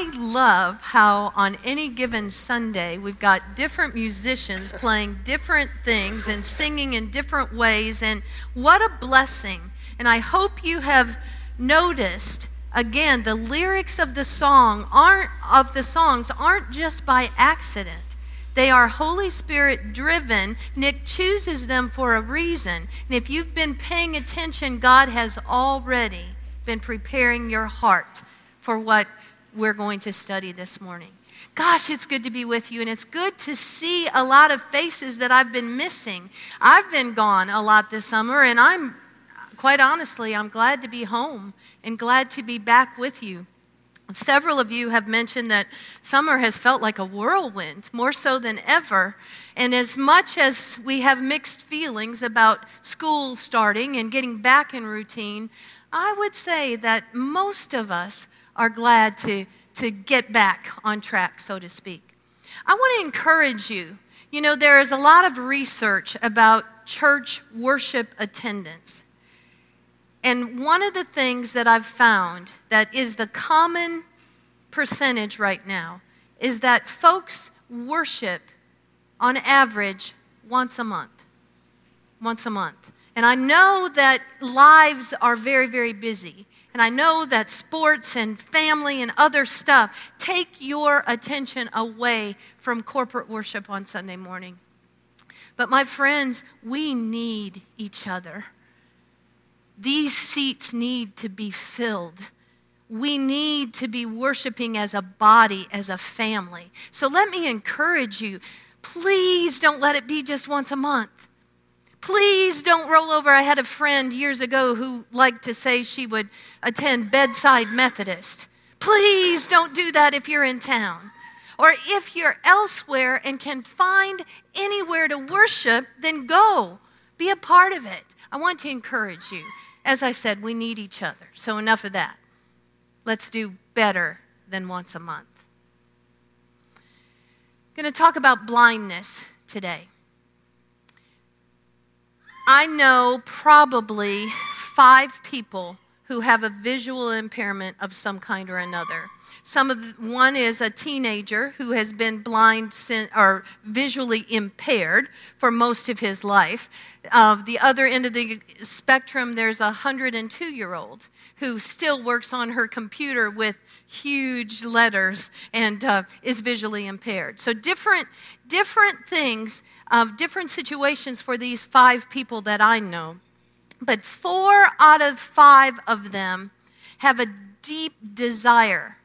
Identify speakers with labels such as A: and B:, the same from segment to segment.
A: I love how on any given Sunday we've got different musicians playing different things and singing in different ways, and what a blessing. And I hope you have noticed again the lyrics of the song aren't of the songs aren't just by accident. They are Holy Spirit driven. Nick chooses them for a reason. And if you've been paying attention, God has already been preparing your heart for what we're going to study this morning. Gosh, it's good to be with you, and it's good to see a lot of faces that I've been missing. I've been gone a lot this summer, and I'm quite honestly, I'm glad to be home and glad to be back with you. Several of you have mentioned that summer has felt like a whirlwind, more so than ever. And as much as we have mixed feelings about school starting and getting back in routine, I would say that most of us are glad to, to get back on track, so to speak. I want to encourage you. You know, there is a lot of research about church worship attendance. And one of the things that I've found that is the common percentage right now is that folks worship on average once a month. Once a month. And I know that lives are very, very busy. And I know that sports and family and other stuff take your attention away from corporate worship on Sunday morning. But my friends, we need each other. These seats need to be filled. We need to be worshiping as a body, as a family. So let me encourage you please don't let it be just once a month. Please don't roll over. I had a friend years ago who liked to say she would attend Bedside Methodist. Please don't do that if you're in town. Or if you're elsewhere and can find anywhere to worship, then go. Be a part of it. I want to encourage you as I said, we need each other. So enough of that. Let's do better than once a month. I'm going to talk about blindness today. I know probably five people who have a visual impairment of some kind or another. Some of one is a teenager who has been blind or visually impaired for most of his life. Of uh, the other end of the spectrum, there's a 102 year old who still works on her computer with huge letters and uh, is visually impaired. So different, different things, uh, different situations for these five people that I know. But four out of five of them have a deep desire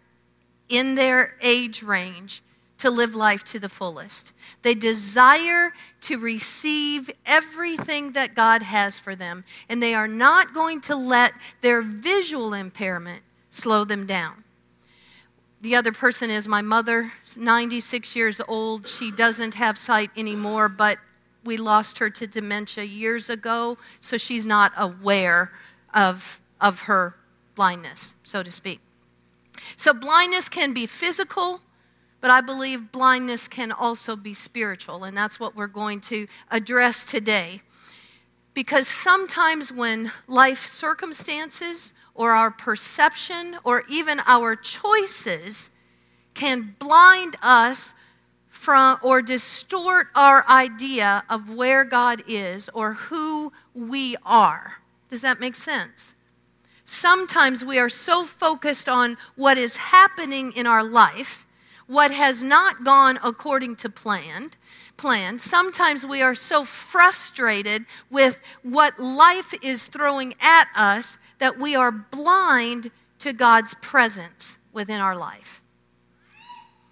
A: in their age range to live life to the fullest. They desire to receive everything that God has for them, and they are not going to let their visual impairment slow them down. The other person is my mother, 96 years old. She doesn't have sight anymore, but we lost her to dementia years ago, so she's not aware of, of her blindness, so to speak. So, blindness can be physical, but I believe blindness can also be spiritual, and that's what we're going to address today. Because sometimes when life circumstances or our perception or even our choices can blind us from or distort our idea of where God is or who we are. Does that make sense? Sometimes we are so focused on what is happening in our life, what has not gone according to planned, plan. Sometimes we are so frustrated with what life is throwing at us that we are blind to God's presence within our life.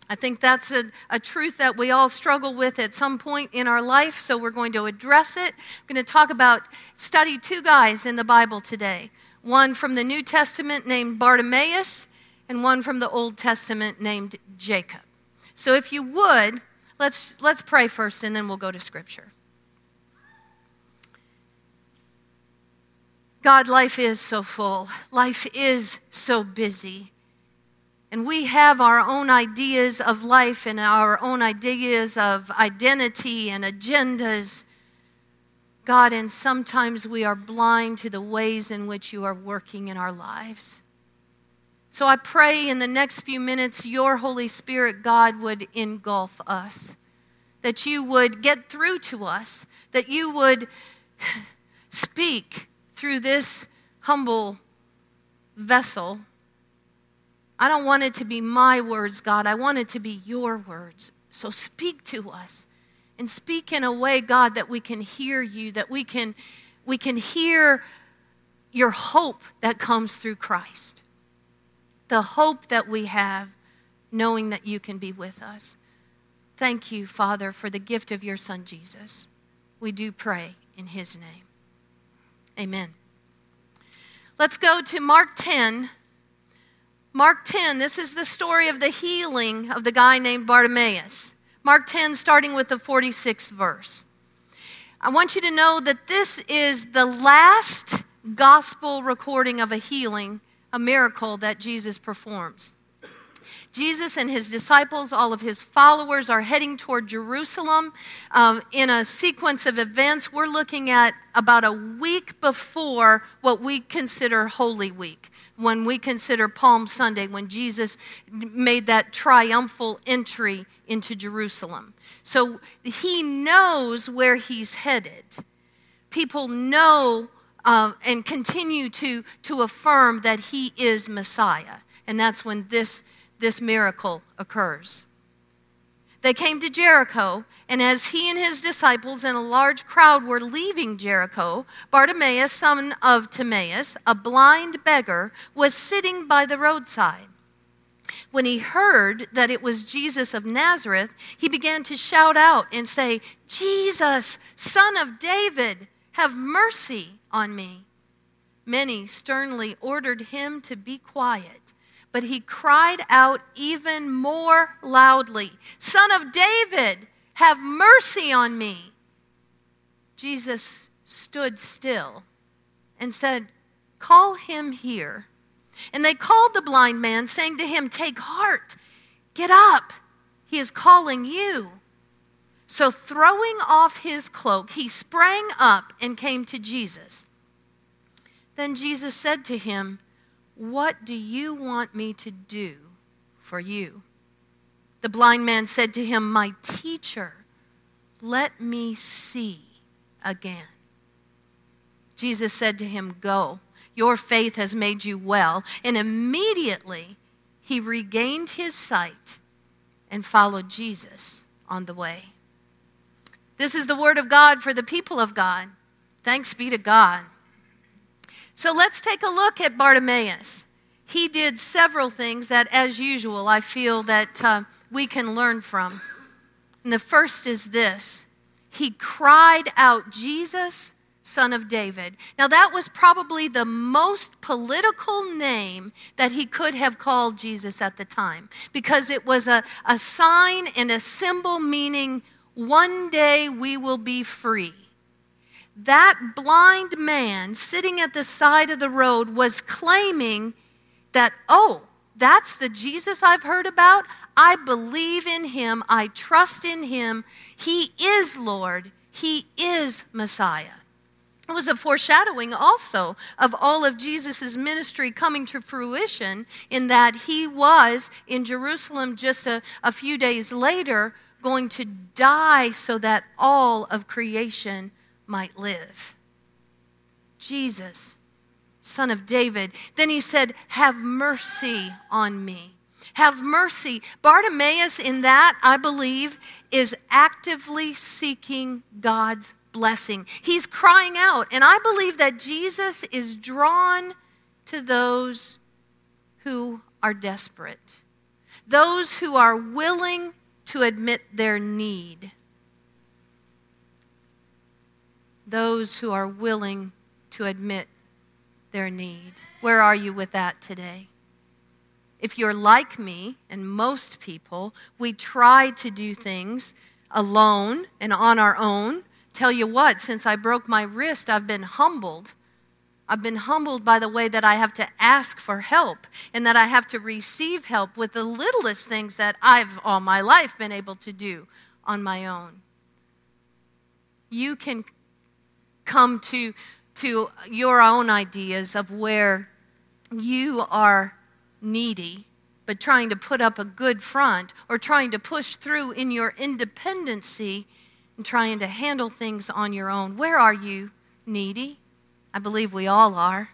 A: I think that's a, a, truth that we all struggle with at some point in our life, so we're going to address it. I'm going to talk about, study two guys in the Bible today one from the New Testament named Bartimaeus, and one from the Old Testament named Jacob. So if you would, let's, let's pray first and then we'll go to Scripture. God, life is so full, life is so busy. And we have our own ideas of life and our own ideas of identity and agendas. God, and sometimes we are blind to the ways in which you are working in our lives. So I pray in the next few minutes, your Holy Spirit, God, would engulf us, that you would get through to us, that you would speak through this humble vessel. I don't want it to be my words, God. I want it to be your words. So speak to us and speak in a way, God, that we can hear you, that we can, we can hear your hope that comes through Christ the hope that we have, knowing that you can be with us. Thank you, Father, for the gift of your Son, Jesus. We do pray in his name. Amen. Let's go to Mark 10. Mark 10, this is the story of the healing of the guy named Bartimaeus. Mark 10, starting with the 46th verse. I want you to know that this is the last gospel recording of a healing a miracle that Jesus performs. Jesus and his disciples, all of his followers, are heading toward Jerusalem um, in a sequence of events. We're looking at about a week before what we consider Holy Week, when we consider Palm Sunday, when Jesus made that triumphal entry into Jerusalem. So he knows where he's headed. People know uh, and continue to, to affirm that he is Messiah. And that's when this, this miracle occurs. They came to Jericho, and as he and his disciples and a large crowd were leaving Jericho, Bartimaeus, son of Timaeus, a blind beggar, was sitting by the roadside. When he heard that it was Jesus of Nazareth, he began to shout out and say, Jesus, son of David, have mercy on me. Many sternly ordered him to be quiet, but he cried out even more loudly Son of David, have mercy on me. Jesus stood still and said, Call him here. And they called the blind man, saying to him, Take heart, get up, he is calling you. So, throwing off his cloak, he sprang up and came to Jesus. Then Jesus said to him, What do you want me to do for you? The blind man said to him, My teacher, let me see again. Jesus said to him, Go, your faith has made you well. And immediately he regained his sight and followed Jesus on the way. This is the word of God for the people of God. Thanks be to God. So let's take a look at Bartimaeus. He did several things that, as usual, I feel that uh, we can learn from. And the first is this He cried out, Jesus, son of David. Now, that was probably the most political name that he could have called Jesus at the time because it was a, a sign and a symbol meaning one day we will be free. That blind man sitting at the side of the road was claiming that, oh, that's the Jesus I've heard about. I believe in him. I trust in him. He is Lord. He is Messiah. It was a foreshadowing also of all of Jesus' ministry coming to fruition in that he was in Jerusalem just a, a few days later going to die so that all of creation might live. Jesus, son of David. Then he said, Have mercy on me. Have mercy. Bartimaeus, in that, I believe, is actively seeking God's blessing. He's crying out. And I believe that Jesus is drawn to those who are desperate, those who are willing to admit their need. Those who are willing to admit their need. Where are you with that today? If you're like me and most people, we try to do things alone and on our own. Tell you what, since I broke my wrist, I've been humbled I've been humbled by the way that I have to ask for help and that I have to receive help with the littlest things that I've all my life been able to do on my own. You can come to, to your own ideas of where you are needy, but trying to put up a good front or trying to push through in your independency and trying to handle things on your own. Where are you needy? I believe we all are.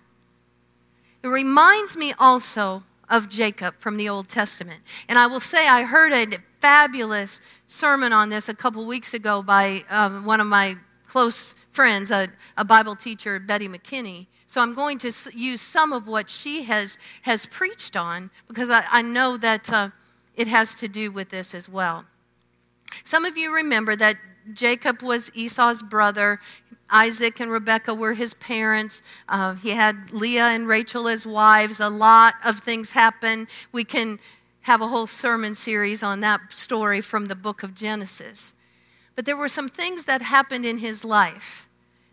A: It reminds me also of Jacob from the Old Testament. And I will say, I heard a fabulous sermon on this a couple weeks ago by um, one of my close friends, a, a Bible teacher, Betty McKinney. So I'm going to use some of what she has, has preached on because I, I know that uh, it has to do with this as well. Some of you remember that Jacob was Esau's brother. Isaac and Rebekah were his parents. Uh, he had Leah and Rachel as wives. A lot of things happen. We can have a whole sermon series on that story from the book of Genesis. But there were some things that happened in his life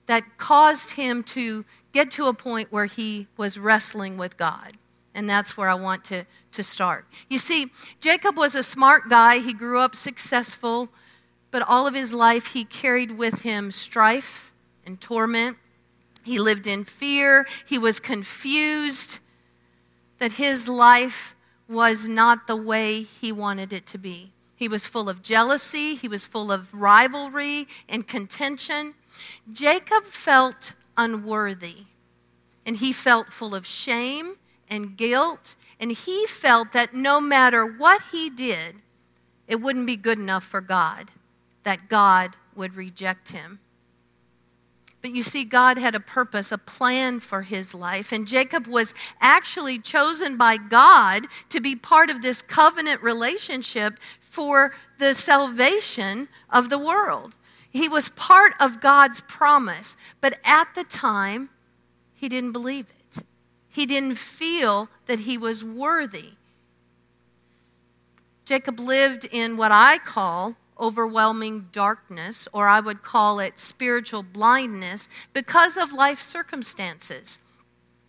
A: that caused him to get to a point where he was wrestling with God. And that's where I want to, to start. You see, Jacob was a smart guy. He grew up successful, but all of his life he carried with him strife and torment. He lived in fear. He was confused that his life was not the way he wanted it to be. He was full of jealousy, he was full of rivalry and contention. Jacob felt unworthy, and he felt full of shame and guilt, and he felt that no matter what he did, it wouldn't be good enough for God, that God would reject him. But you see, God had a purpose, a plan for his life. And Jacob was actually chosen by God to be part of this covenant relationship for the salvation of the world. He was part of God's promise, but at the time, he didn't believe it. He didn't feel that he was worthy. Jacob lived in what I call overwhelming darkness, or I would call it spiritual blindness, because of life circumstances.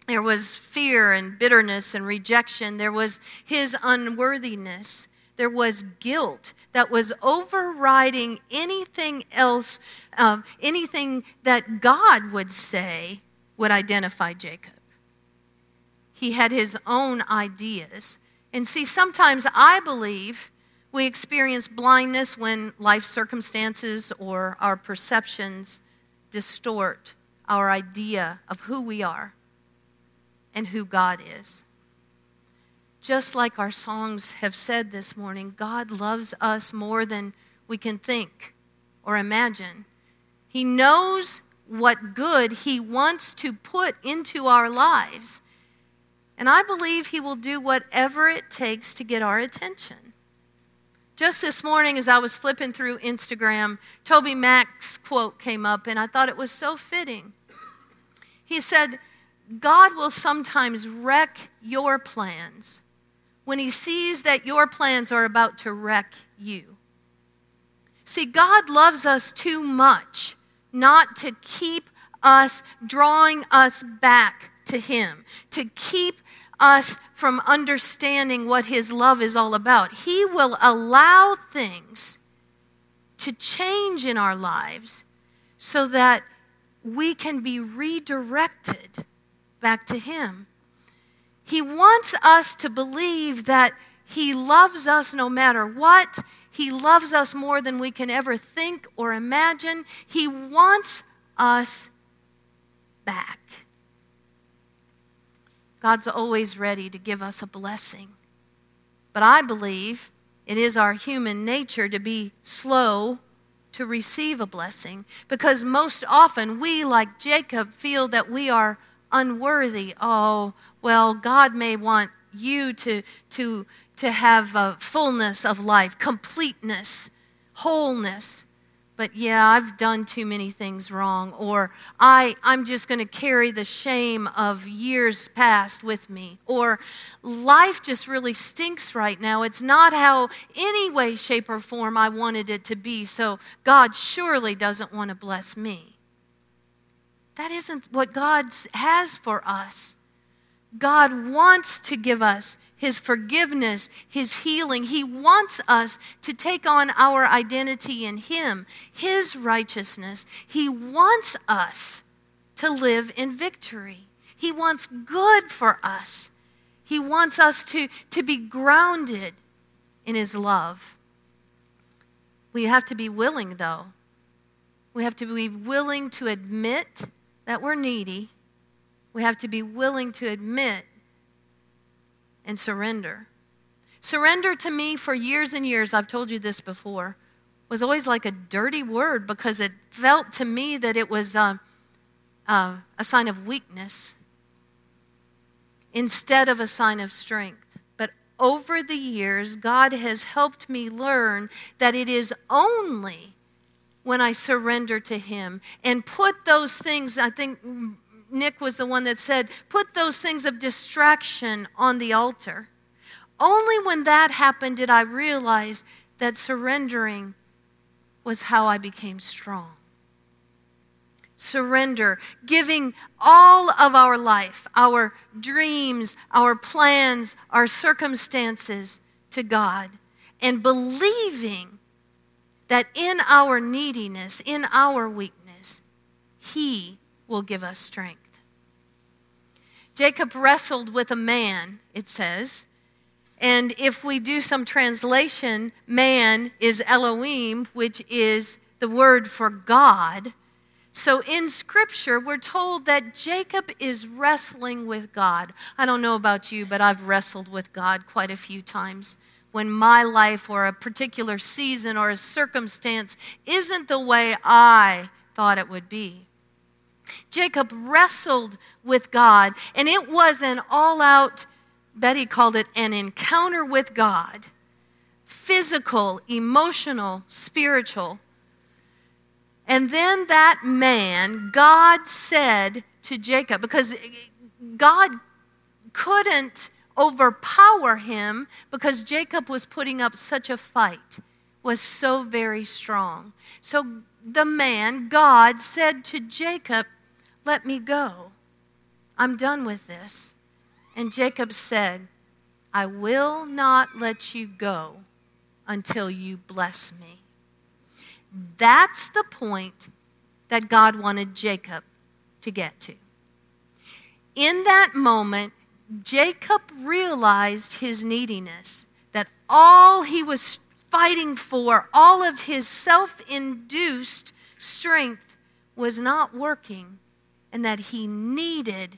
A: There was fear and bitterness and rejection. There was his unworthiness. There was guilt that was overriding anything else, uh, anything that God would say would identify Jacob. He had his own ideas. And see, sometimes I believe we experience blindness when life circumstances or our perceptions distort our idea of who we are and who God is. Just like our songs have said this morning, God loves us more than we can think or imagine. He knows what good He wants to put into our lives. And I believe He will do whatever it takes to get our attention. Just this morning, as I was flipping through Instagram, TobyMac's quote came up, and I thought it was so fitting. He said, God will sometimes wreck your plans when he sees that your plans are about to wreck you. See, God loves us too much not to keep us drawing us back to him, to keep us from understanding what His love is all about. He will allow things to change in our lives so that we can be redirected back to Him. He wants us to believe that He loves us no matter what. He loves us more than we can ever think or imagine. He wants us back. God's always ready to give us a blessing. But I believe it is our human nature to be slow to receive a blessing because most often we, like Jacob, feel that we are unworthy. Oh, well, God may want you to, to, to have a fullness of life, completeness, wholeness but yeah, I've done too many things wrong, or I, I'm just going to carry the shame of years past with me, or life just really stinks right now. It's not how, any way, shape, or form I wanted it to be, so God surely doesn't want to bless me. That isn't what God has for us. God wants to give us his forgiveness, His healing. He wants us to take on our identity in Him, His righteousness. He wants us to live in victory. He wants good for us. He wants us to, to be grounded in His love. We have to be willing, though. We have to be willing to admit that we're needy. We have to be willing to admit and surrender. Surrender to me for years and years, I've told you this before, was always like a dirty word because it felt to me that it was uh, uh, a sign of weakness instead of a sign of strength. But over the years, God has helped me learn that it is only when I surrender to Him and put those things, I think Nick was the one that said, put those things of distraction on the altar. Only when that happened did I realize that surrendering was how I became strong surrender, giving all of our life, our dreams, our plans, our circumstances to God, and believing that in our neediness, in our weakness, He will give us strength. Jacob wrestled with a man, it says. And if we do some translation, man is Elohim, which is the word for God. So in Scripture, we're told that Jacob is wrestling with God. I don't know about you, but I've wrestled with God quite a few times when my life or a particular season or a circumstance isn't the way I thought it would be. Jacob wrestled with God, and it was an all out, Betty called it an encounter with God physical, emotional, spiritual. And then that man, God said to Jacob, because God couldn't overpower him because Jacob was putting up such a fight, was so very strong. So the man, God, said to Jacob, Let me go. I'm done with this. And Jacob said, I will not let you go until you bless me. That's the point that God wanted Jacob to get to. In that moment, Jacob realized his neediness, that all he was fighting for, all of his self induced strength was not working, and that he needed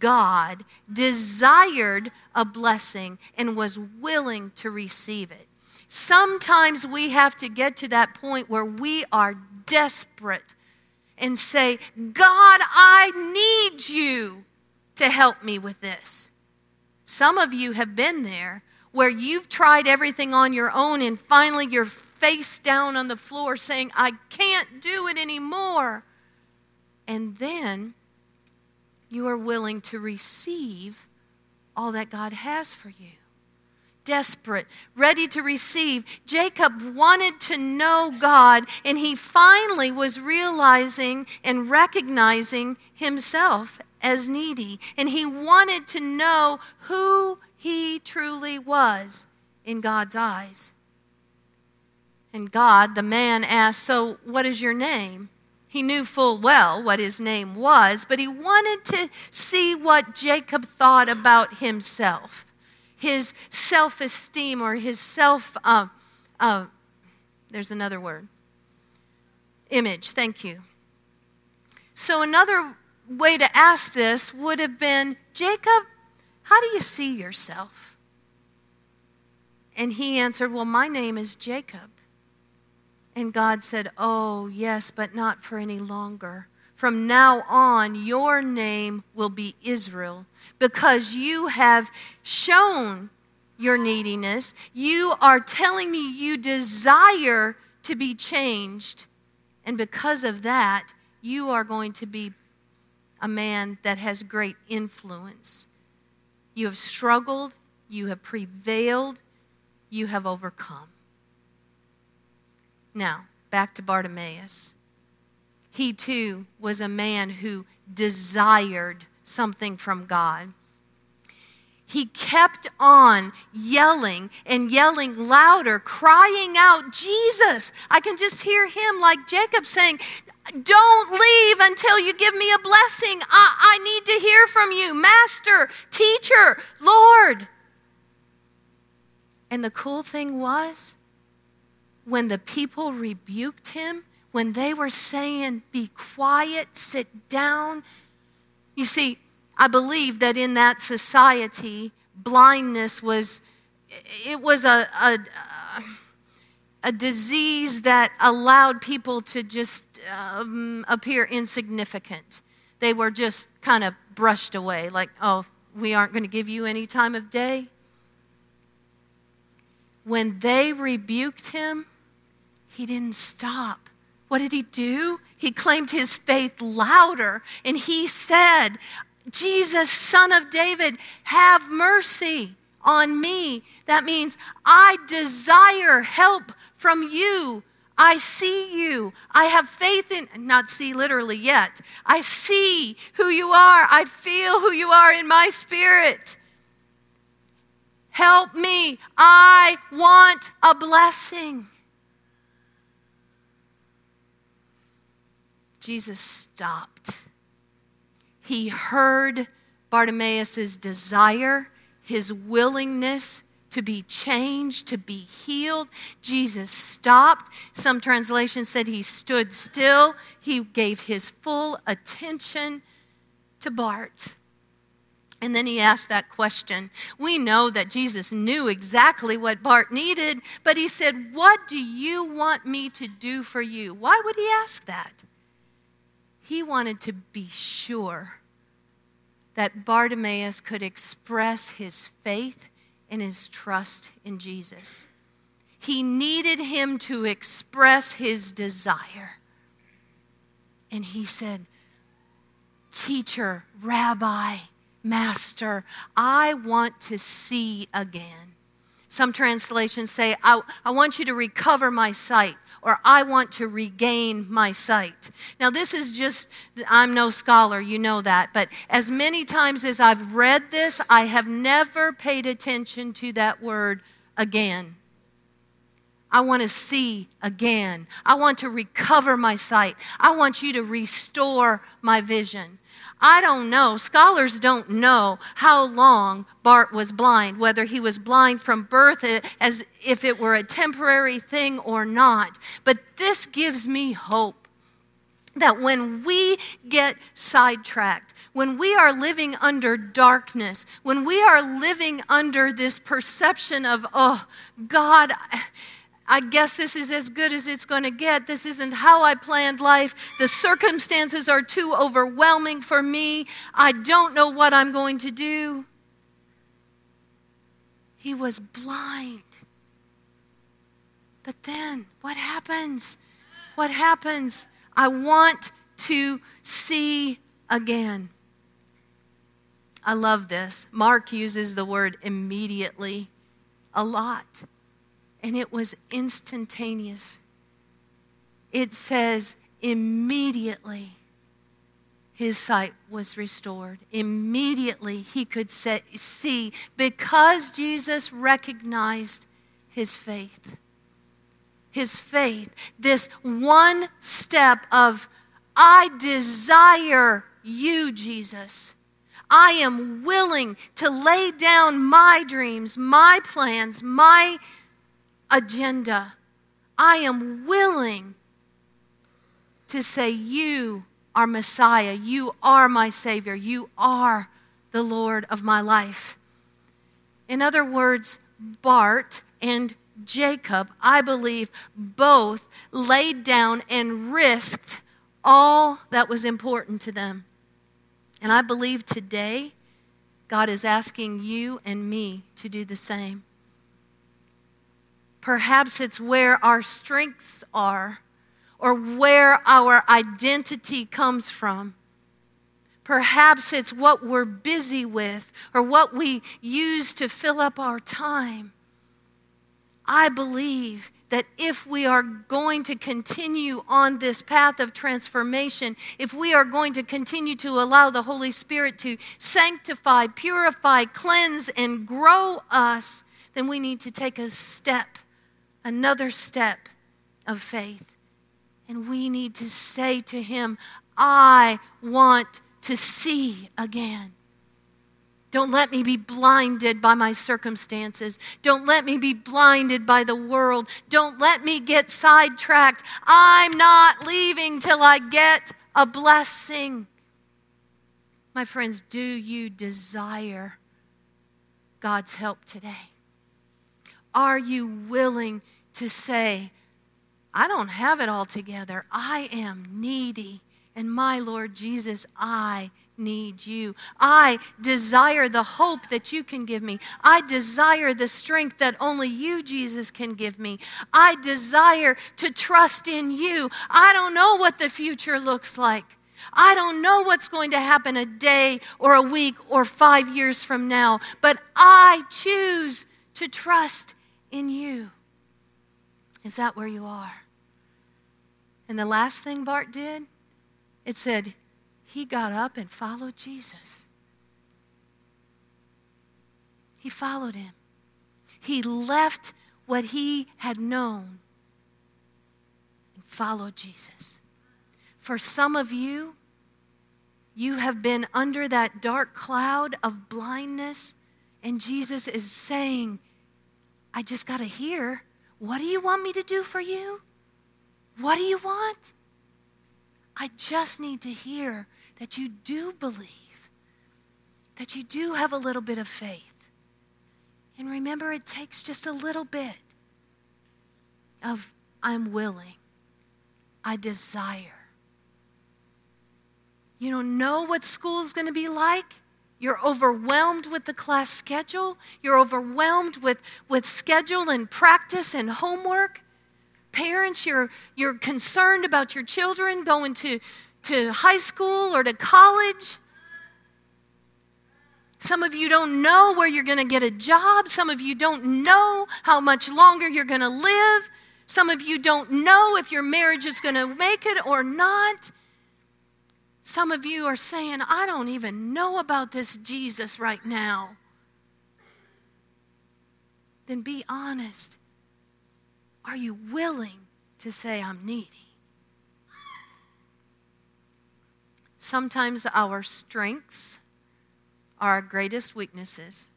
A: God, desired a blessing, and was willing to receive it. Sometimes we have to get to that point where we are desperate and say, God, I need you to help me with this. Some of you have been there where you've tried everything on your own and finally you're face down on the floor saying, I can't do it anymore. And then you are willing to receive all that God has for you desperate, ready to receive. Jacob wanted to know God, and he finally was realizing and recognizing himself as needy. And he wanted to know who he truly was in God's eyes. And God, the man, asked, So, what is your name? He knew full well what his name was, but he wanted to see what Jacob thought about himself his self esteem or his self, uh, uh, there's another word, image. Thank you. So, another way to ask this would have been Jacob, how do you see yourself? And he answered, Well, my name is Jacob. And God said, Oh, yes, but not for any longer. From now on, your name will be Israel because you have shown your neediness. You are telling me you desire to be changed. And because of that, you are going to be a man that has great influence. You have struggled, you have prevailed, you have overcome. Now, back to Bartimaeus he too was a man who desired something from God. He kept on yelling and yelling louder, crying out, Jesus. I can just hear him like Jacob saying, Don't leave until you give me a blessing. I, I need to hear from you, Master, Teacher, Lord. And the cool thing was, when the people rebuked him, when they were saying, Be quiet, sit down, you see, I believe that in that society, blindness was it was a, a, a disease that allowed people to just um, appear insignificant. They were just kind of brushed away, like, oh, we aren't going to give you any time of day. When they rebuked him, he didn't stop. What did he do? He claimed his faith louder and he said, Jesus, son of David, have mercy on me. That means I desire help from you. I see you. I have faith in, not see literally yet. I see who you are. I feel who you are in my spirit. Help me. I want a blessing. Jesus stopped. He heard Bartimaeus' desire, his willingness to be changed, to be healed. Jesus stopped. Some translations said he stood still. He gave his full attention to Bart. And then he asked that question. We know that Jesus knew exactly what Bart needed, but he said, What do you want me to do for you? Why would he ask that? He wanted to be sure that Bartimaeus could express his faith and his trust in Jesus. He needed him to express his desire. And he said, Teacher, Rabbi, Master, I want to see again. Some translations say, I, I want you to recover my sight or I want to regain my sight. Now, this is just, I'm no scholar, you know that, but as many times as I've read this, I have never paid attention to that word again. I want to see again. I want to recover my sight. I want you to restore my vision. I don't know. Scholars don't know how long Bart was blind, whether he was blind from birth eh, as if it were a temporary thing or not. But this gives me hope that when we get sidetracked, when we are living under darkness, when we are living under this perception of, oh, God, I guess this is as good as it's going to get. This isn't how I planned life. The circumstances are too overwhelming for me. I don't know what I'm going to do. He was blind. But then, what happens? What happens? I want to see again. I love this. Mark uses the word immediately a lot and it was instantaneous. It says, immediately his sight was restored. Immediately he could see because Jesus recognized his faith. His faith, this one step of, I desire you, Jesus. I am willing to lay down my dreams, my plans, my agenda. I am willing to say, You are Messiah. You are my Savior. You are the Lord of my life. In other words, Bart and Jacob, I believe, both laid down and risked all that was important to them. And I believe today, God is asking you and me to do the same. Perhaps it's where our strengths are or where our identity comes from. Perhaps it's what we're busy with or what we use to fill up our time. I believe that if we are going to continue on this path of transformation, if we are going to continue to allow the Holy Spirit to sanctify, purify, cleanse, and grow us, then we need to take a step another step of faith. And we need to say to Him, I want to see again. Don't let me be blinded by my circumstances. Don't let me be blinded by the world. Don't let me get sidetracked. I'm not leaving till I get a blessing. My friends, do you desire God's help today? Are you willing to say, I don't have it all together. I am needy. And my Lord Jesus, I need you. I desire the hope that you can give me. I desire the strength that only you, Jesus, can give me. I desire to trust in you. I don't know what the future looks like. I don't know what's going to happen a day or a week or five years from now, but I choose to trust in you. Is that where you are? And the last thing Bart did, it said, he got up and followed Jesus. He followed him. He left what he had known and followed Jesus. For some of you, you have been under that dark cloud of blindness, and Jesus is saying, I just got to hear. What do you want me to do for you? What do you want? I just need to hear that you do believe, that you do have a little bit of faith. And remember, it takes just a little bit of I'm willing, I desire. You don't know what school is going to be like. You're overwhelmed with the class schedule. You're overwhelmed with, with schedule and practice and homework. Parents, you're, you're concerned about your children going to to high school or to college. Some of you don't know where you're going to get a job. Some of you don't know how much longer you're going to live. Some of you don't know if your marriage is going to make it or not. Some of you are saying, I don't even know about this Jesus right now. Then be honest. Are you willing to say, I'm needy? Sometimes our strengths are our greatest weaknesses.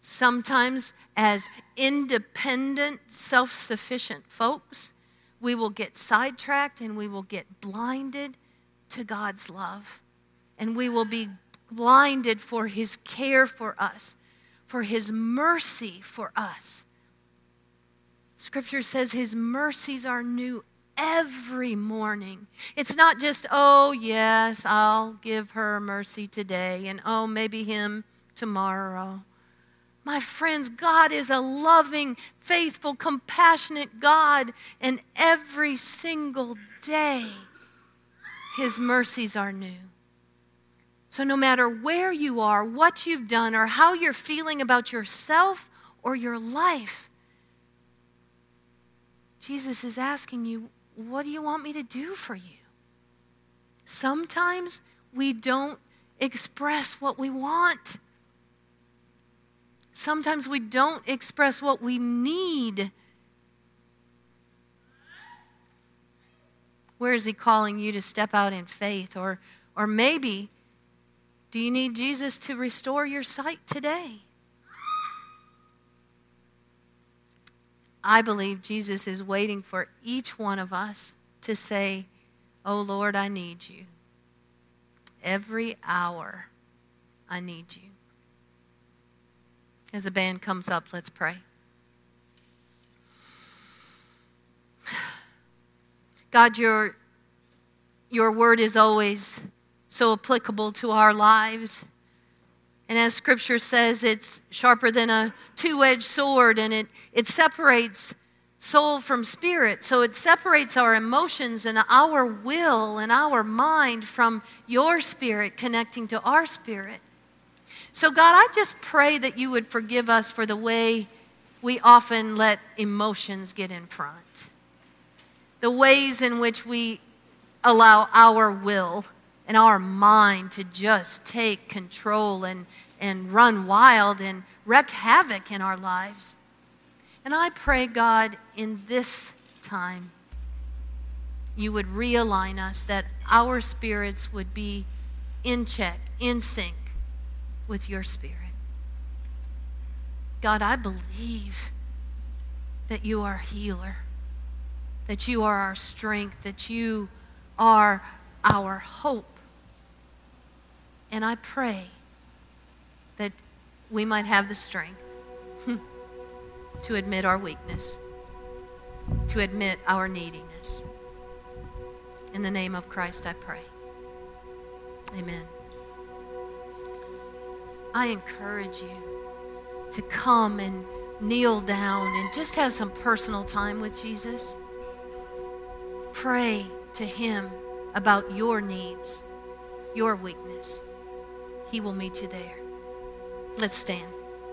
A: Sometimes, as independent, self sufficient folks, we will get sidetracked and we will get blinded to God's love. And we will be blinded for His care for us, for His mercy for us. Scripture says His mercies are new every morning. It's not just, oh, yes, I'll give her mercy today, and oh, maybe him tomorrow. My friends, God is a loving, faithful, compassionate God, and every single day, His mercies are new. So, no matter where you are, what you've done, or how you're feeling about yourself or your life, Jesus is asking you, what do you want me to do for you? Sometimes we don't express what we want. Sometimes we don't express what we need. Where is He calling you to step out in faith? Or, or maybe, do you need Jesus to restore your sight today? I believe Jesus is waiting for each one of us to say, Oh Lord, I need you. Every hour, I need you. As the band comes up, let's pray. God, your, your word is always so applicable to our lives. And as scripture says, it's sharper than a two edged sword and it, it separates soul from spirit. So it separates our emotions and our will and our mind from your spirit connecting to our spirit. So, God, I just pray that you would forgive us for the way we often let emotions get in front, the ways in which we allow our will and our mind to just take control and, and run wild and wreak havoc in our lives. And I pray, God, in this time, you would realign us, that our spirits would be in check, in sync with your spirit. God, I believe that you are healer, that you are our strength, that you are our hope. And I pray that we might have the strength to admit our weakness, to admit our neediness. In the name of Christ, I pray. Amen. I encourage you to come and kneel down and just have some personal time with Jesus. Pray to Him about your needs, your weakness. He will meet you there. Let's stand.